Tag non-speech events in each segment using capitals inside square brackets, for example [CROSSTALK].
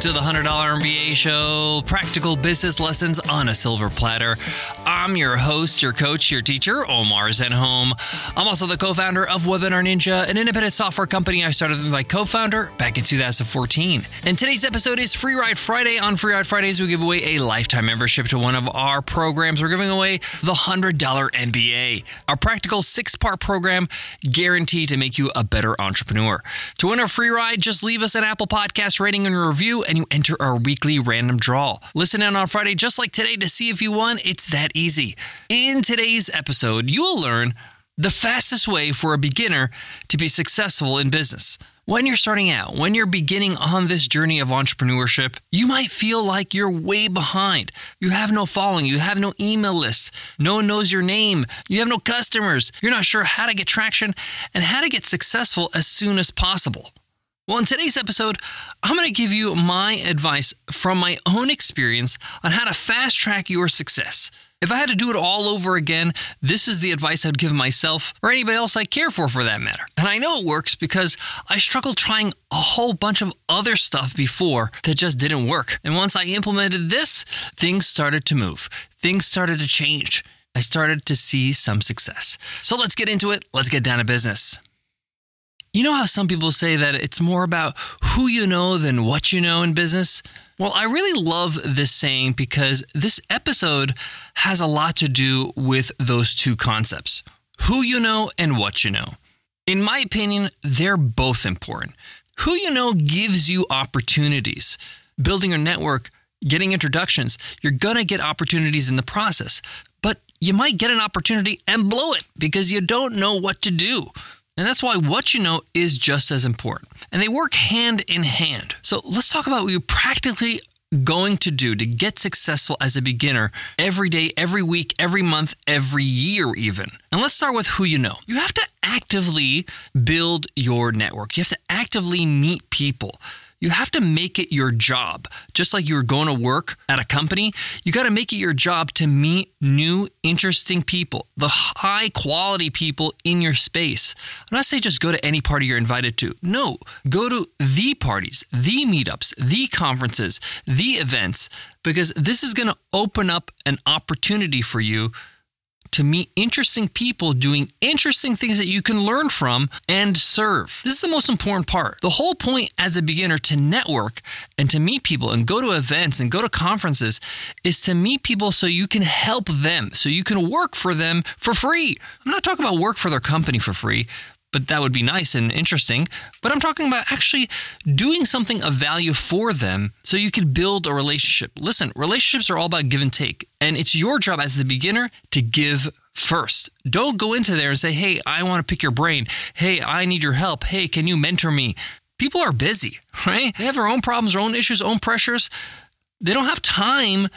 to the $100 MBA show, practical business lessons on a silver platter. I'm your host, your coach, your teacher, Omar Zenhom. I'm also the co founder of Webinar Ninja, an independent software company I started with my co founder back in 2014. And today's episode is Free Ride Friday. On Free Ride Fridays, we give away a lifetime membership to one of our programs. We're giving away the $100 MBA, our practical six part program guaranteed to make you a better entrepreneur. To win a free ride, just leave us an Apple Podcast rating and review, and you enter our weekly random draw. Listen in on Friday, just like today, to see if you won. It's that easy. In today's episode, you will learn the fastest way for a beginner to be successful in business. When you're starting out, when you're beginning on this journey of entrepreneurship, you might feel like you're way behind. You have no following, you have no email list, no one knows your name, you have no customers, you're not sure how to get traction and how to get successful as soon as possible. Well, in today's episode, I'm going to give you my advice from my own experience on how to fast track your success. If I had to do it all over again, this is the advice I'd give myself or anybody else I care for for that matter. And I know it works because I struggled trying a whole bunch of other stuff before that just didn't work. And once I implemented this, things started to move, things started to change. I started to see some success. So let's get into it. Let's get down to business. You know how some people say that it's more about who you know than what you know in business? Well, I really love this saying because this episode has a lot to do with those two concepts who you know and what you know. In my opinion, they're both important. Who you know gives you opportunities. Building your network, getting introductions, you're going to get opportunities in the process. But you might get an opportunity and blow it because you don't know what to do. And that's why what you know is just as important. And they work hand in hand. So let's talk about what you're practically going to do to get successful as a beginner every day, every week, every month, every year, even. And let's start with who you know. You have to actively build your network, you have to actively meet people. You have to make it your job. Just like you're going to work at a company, you got to make it your job to meet new, interesting people, the high quality people in your space. I'm not saying just go to any party you're invited to. No, go to the parties, the meetups, the conferences, the events, because this is going to open up an opportunity for you to meet interesting people doing interesting things that you can learn from and serve. This is the most important part. The whole point as a beginner to network and to meet people and go to events and go to conferences is to meet people so you can help them, so you can work for them for free. I'm not talking about work for their company for free, but that would be nice and interesting. But I'm talking about actually doing something of value for them so you could build a relationship. Listen, relationships are all about give and take, and it's your job as the beginner to give first. Don't go into there and say, hey, I want to pick your brain. Hey, I need your help. Hey, can you mentor me? People are busy, [LAUGHS] right? They have their own problems, their own issues, own pressures. They don't have time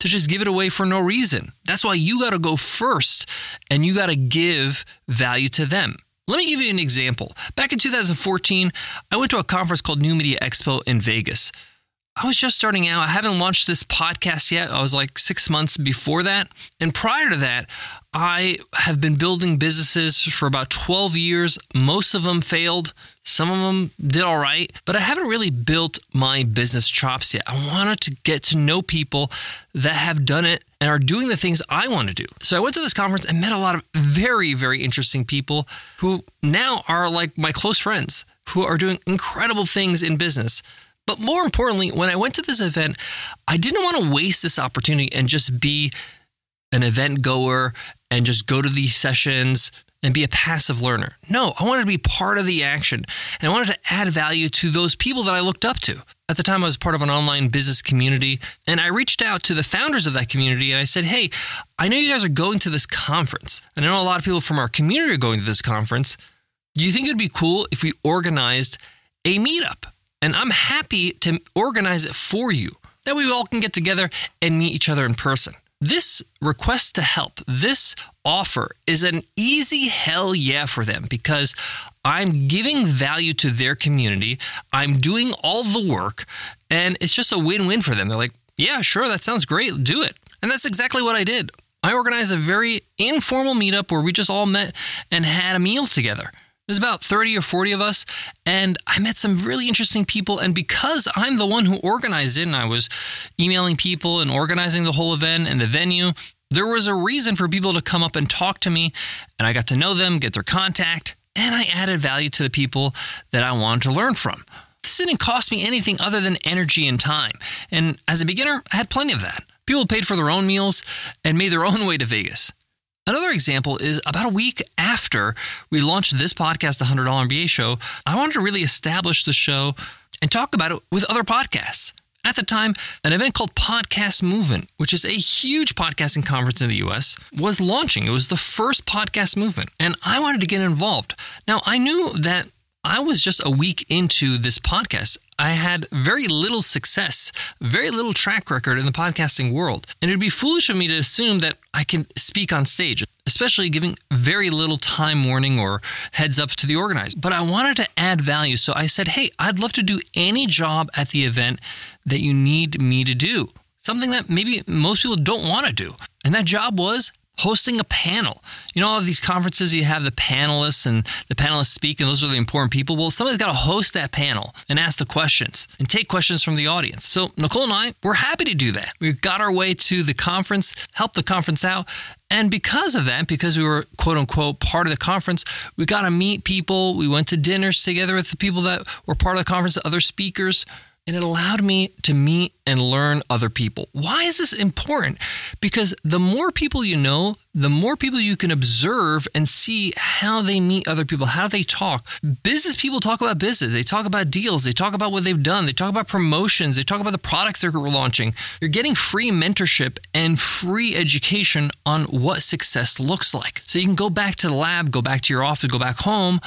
to just give it away for no reason. That's why you got to go first and you got to give value to them. Let me give you an example. Back in 2014, I went to a conference called New Media Expo in Vegas. I was just starting out. I haven't launched this podcast yet. I was like six months before that. And prior to that, I have been building businesses for about 12 years. Most of them failed, some of them did all right, but I haven't really built my business chops yet. I wanted to get to know people that have done it and are doing the things I want to do. So I went to this conference and met a lot of very, very interesting people who now are like my close friends who are doing incredible things in business. But more importantly, when I went to this event, I didn't want to waste this opportunity and just be an event goer and just go to these sessions and be a passive learner. No, I wanted to be part of the action and I wanted to add value to those people that I looked up to. At the time, I was part of an online business community, and I reached out to the founders of that community and I said, Hey, I know you guys are going to this conference. And I know a lot of people from our community are going to this conference. Do you think it'd be cool if we organized a meetup? And I'm happy to organize it for you. That we all can get together and meet each other in person. This request to help, this offer is an easy hell yeah for them because I'm giving value to their community. I'm doing all the work, and it's just a win win for them. They're like, yeah, sure, that sounds great. Do it. And that's exactly what I did. I organized a very informal meetup where we just all met and had a meal together. There's about 30 or 40 of us, and I met some really interesting people. And because I'm the one who organized it, and I was emailing people and organizing the whole event and the venue, there was a reason for people to come up and talk to me, and I got to know them, get their contact, and I added value to the people that I wanted to learn from. This didn't cost me anything other than energy and time. And as a beginner, I had plenty of that. People paid for their own meals and made their own way to Vegas. Another example is about a week after we launched this podcast, The $100 MBA Show, I wanted to really establish the show and talk about it with other podcasts. At the time, an event called Podcast Movement, which is a huge podcasting conference in the US, was launching. It was the first podcast movement, and I wanted to get involved. Now, I knew that I was just a week into this podcast. I had very little success, very little track record in the podcasting world. And it'd be foolish of me to assume that I can speak on stage, especially giving very little time warning or heads up to the organizer. But I wanted to add value. So I said, hey, I'd love to do any job at the event that you need me to do. Something that maybe most people don't want to do. And that job was hosting a panel. You know, all of these conferences, you have the panelists and the panelists speak, and those are the important people. Well, somebody's got to host that panel and ask the questions and take questions from the audience. So, Nicole and I, we're happy to do that. We got our way to the conference, helped the conference out. And because of that, because we were quote unquote part of the conference, we got to meet people. We went to dinners together with the people that were part of the conference, other speakers and it allowed me to meet and learn other people. Why is this important? Because the more people you know, the more people you can observe and see how they meet other people, how they talk. Business people talk about business, they talk about deals, they talk about what they've done, they talk about promotions, they talk about the products they're launching. You're getting free mentorship and free education on what success looks like. So you can go back to the lab, go back to your office, go back home,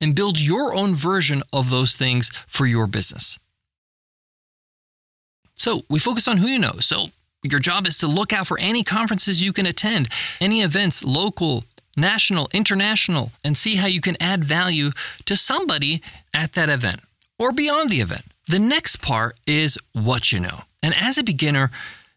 and build your own version of those things for your business. So we focus on who you know. So your job is to look out for any conferences you can attend, any events, local, national, international, and see how you can add value to somebody at that event or beyond the event. The next part is what you know. And as a beginner,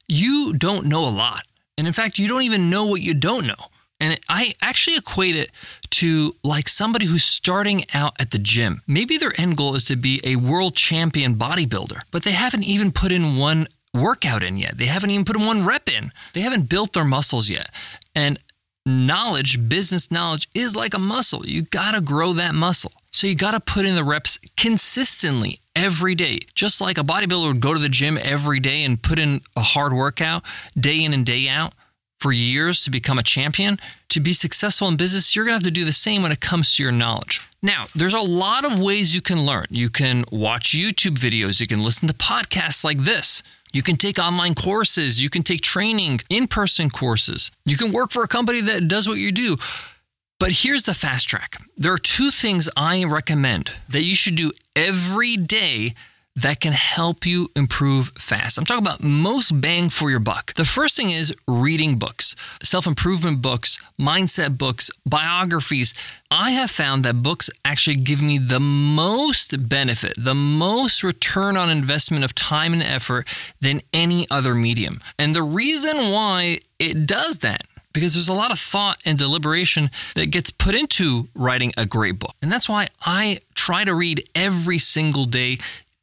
you don't know a lot. And in fact, you don't even know what you don't know. And I actually equate it to like somebody who's starting out at the gym. Maybe their end goal is to be a world champion bodybuilder, but they haven't even put in one workout in yet. They haven't even put in one rep in. They haven't built their muscles yet. And knowledge, business knowledge, is like a muscle. You got to grow that muscle. So you got to put in the reps consistently every day. Just like a bodybuilder would go to the gym every day and put in a hard workout day in and day out for years to become a champion, to be successful in business, you're going to have to do the same when it comes to your knowledge. Now, there's a lot of ways you can learn. You can watch YouTube videos, you can listen to podcasts like this. You can take online courses, you can take training, in person courses. You can work for a company that does what you do. But here's the fast track there are two things I recommend that you should do every day that can help you improve fast. I'm talking about most bang for your buck. The first thing is reading books, self improvement books, mindset books, biographies. I have found that books actually give me the most benefit, the most return on investment of time and effort than any other medium. And the reason why it does that because there's a lot of thought and deliberation that gets put into writing a great book. And that's why I try to read every single day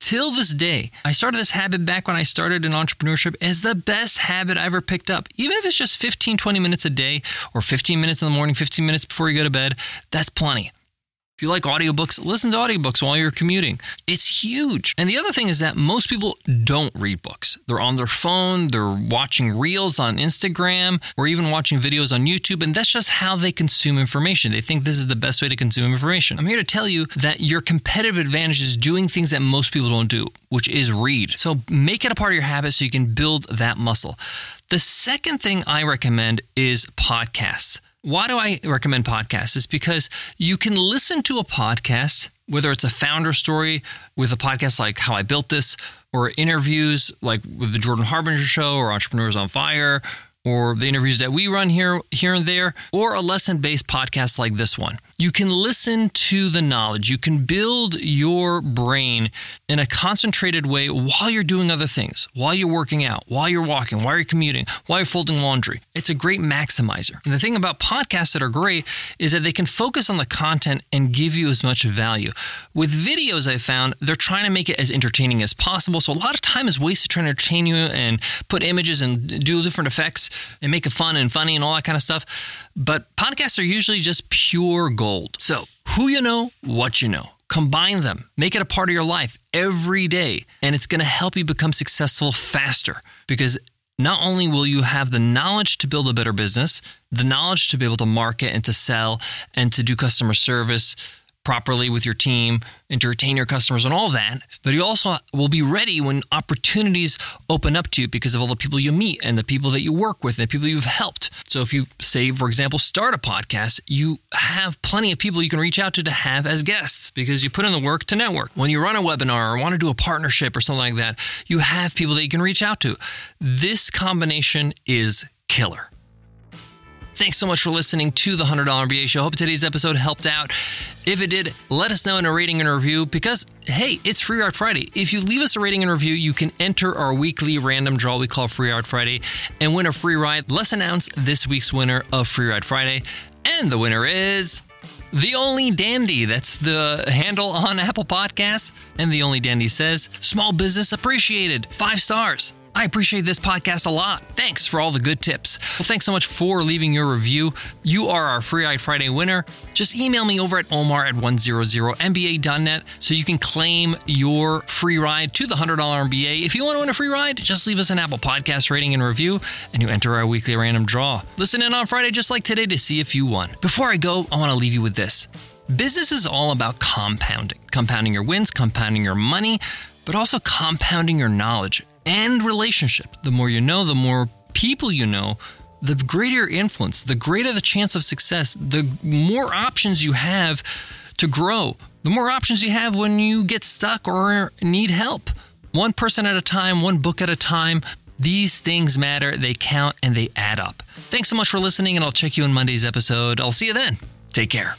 till this day, I started this habit back when I started in entrepreneurship as the best habit I ever picked up. Even if it's just 15, 20 minutes a day or 15 minutes in the morning, 15 minutes before you go to bed, that's plenty. If you like audiobooks, listen to audiobooks while you're commuting. It's huge. And the other thing is that most people don't read books. They're on their phone, they're watching reels on Instagram, or even watching videos on YouTube, and that's just how they consume information. They think this is the best way to consume information. I'm here to tell you that your competitive advantage is doing things that most people don't do, which is read. So make it a part of your habit so you can build that muscle. The second thing I recommend is podcasts. Why do I recommend podcasts? Is because you can listen to a podcast, whether it's a founder story with a podcast like How I Built This, or interviews like with the Jordan Harbinger Show or Entrepreneurs on Fire, or the interviews that we run here here and there or a lesson based podcast like this one You can listen to the knowledge. You can build your brain in a concentrated way while you're doing other things, while you're working out, while you're walking, while you're commuting, while you're folding laundry. It's a great maximizer. And the thing about podcasts that are great is that they can focus on the content and give you as much value. With videos, I found they're trying to make it as entertaining as possible. So a lot of time is wasted trying to entertain you and put images and do different effects and make it fun and funny and all that kind of stuff. But podcasts are usually just pure gold. So, who you know, what you know. Combine them, make it a part of your life every day, and it's going to help you become successful faster because not only will you have the knowledge to build a better business, the knowledge to be able to market and to sell and to do customer service, properly with your team retain your customers and all that. But you also will be ready when opportunities open up to you because of all the people you meet and the people that you work with and the people you've helped. So if you say, for example, start a podcast, you have plenty of people you can reach out to to have as guests because you put in the work to network. When you run a webinar or want to do a partnership or something like that, you have people that you can reach out to. This combination is killer. Thanks so much for listening to the $100 MBA show. Hope today's episode helped out. If it did, let us know in a rating and review because, hey, it's Free Ride Friday. If you leave us a rating and review, you can enter our weekly random draw we call Free Ride Friday and win a free ride. Let's announce this week's winner of Free Ride Friday. And the winner is. The Only Dandy. That's the handle on Apple Podcasts. And The Only Dandy says, Small business appreciated. Five stars. I appreciate this podcast a lot. Thanks for all the good tips. Well, thanks so much for leaving your review. You are our Free Ride Friday winner. Just email me over at omar at 100mba.net so you can claim your free ride to the $100 MBA. If you want to win a free ride, just leave us an Apple Podcast rating and review, and you enter our weekly random draw. Listen in on Friday just like today to see if you won. Before I go, I want to leave you with this. Business is all about compounding, compounding your wins, compounding your money, but also compounding your knowledge and relationship. The more you know, the more people you know, the greater influence, the greater the chance of success, the more options you have to grow, the more options you have when you get stuck or need help. One person at a time, one book at a time. These things matter, they count, and they add up. Thanks so much for listening, and I'll check you in Monday's episode. I'll see you then. Take care.